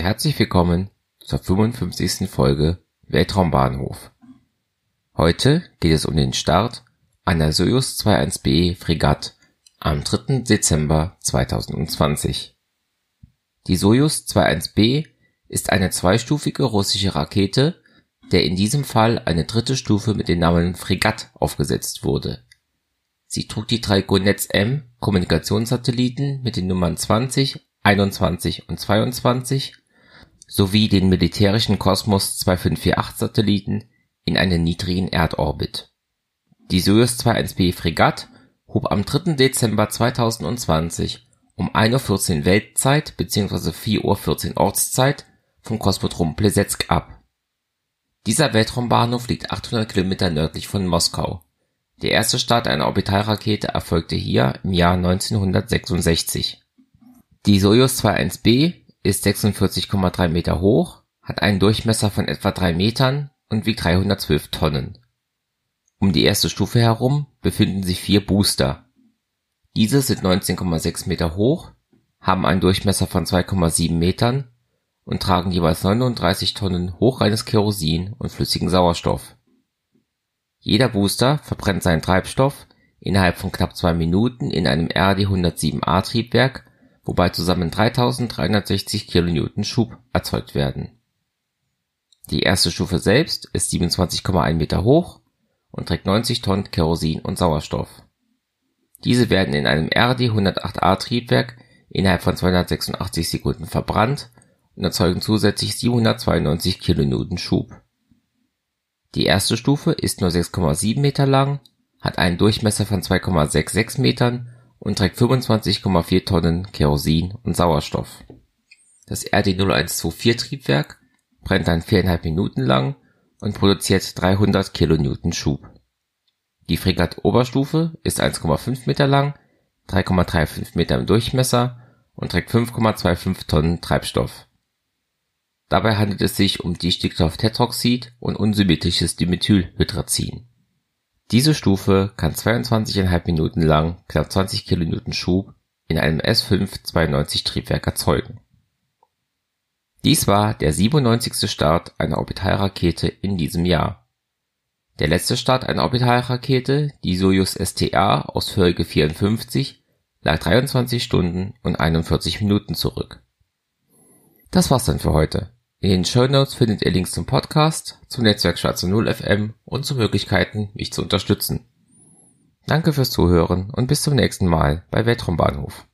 Und herzlich willkommen zur 55. Folge Weltraumbahnhof. Heute geht es um den Start einer Soyuz 21B Fregatt am 3. Dezember 2020. Die Soyuz 21B ist eine zweistufige russische Rakete, der in diesem Fall eine dritte Stufe mit dem Namen Fregatt aufgesetzt wurde. Sie trug die drei GONETS-M Kommunikationssatelliten mit den Nummern 20, 21 und 22 sowie den militärischen Kosmos 2548 Satelliten in einen niedrigen Erdorbit. Die Soyuz 21B Fregatt hob am 3. Dezember 2020 um 1:14 Uhr Weltzeit bzw. 4:14 Uhr Ortszeit vom Kosmodrom Plesetsk ab. Dieser Weltraumbahnhof liegt 800 Kilometer nördlich von Moskau. Der erste Start einer Orbitalrakete erfolgte hier im Jahr 1966. Die Sojus 21B ist 46,3 Meter hoch, hat einen Durchmesser von etwa drei Metern und wiegt 312 Tonnen. Um die erste Stufe herum befinden sich vier Booster. Diese sind 19,6 Meter hoch, haben einen Durchmesser von 2,7 Metern und tragen jeweils 39 Tonnen hochreines Kerosin und flüssigen Sauerstoff. Jeder Booster verbrennt seinen Treibstoff innerhalb von knapp zwei Minuten in einem RD-107A Triebwerk, wobei zusammen 3360 kN Schub erzeugt werden. Die erste Stufe selbst ist 27,1 Meter hoch und trägt 90 Tonnen Kerosin und Sauerstoff. Diese werden in einem RD-108A Triebwerk innerhalb von 286 Sekunden verbrannt und erzeugen zusätzlich 792 kN Schub. Die erste Stufe ist nur 6,7 Meter lang, hat einen Durchmesser von 2,66 Metern und trägt 25,4 Tonnen Kerosin und Sauerstoff. Das RD-0124 Triebwerk brennt dann viereinhalb Minuten lang und produziert 300 kN Schub. Die Fregatt-Oberstufe ist 1,5 Meter lang, 3,35 Meter im Durchmesser und trägt 5,25 Tonnen Treibstoff. Dabei handelt es sich um Distickstofftetroxid und unsymmetrisches Dimethylhydrazin. Diese Stufe kann 22,5 Minuten lang knapp 20 kN Schub in einem S5-92 Triebwerk erzeugen. Dies war der 97. Start einer Orbitalrakete in diesem Jahr. Der letzte Start einer Orbitalrakete, die Sojus STA aus Folge 54, lag 23 Stunden und 41 Minuten zurück. Das war's dann für heute. In den Show Notes findet ihr Links zum Podcast, zum Netzwerk Schwarze Null FM und zu Möglichkeiten, mich zu unterstützen. Danke fürs Zuhören und bis zum nächsten Mal bei Weltraumbahnhof.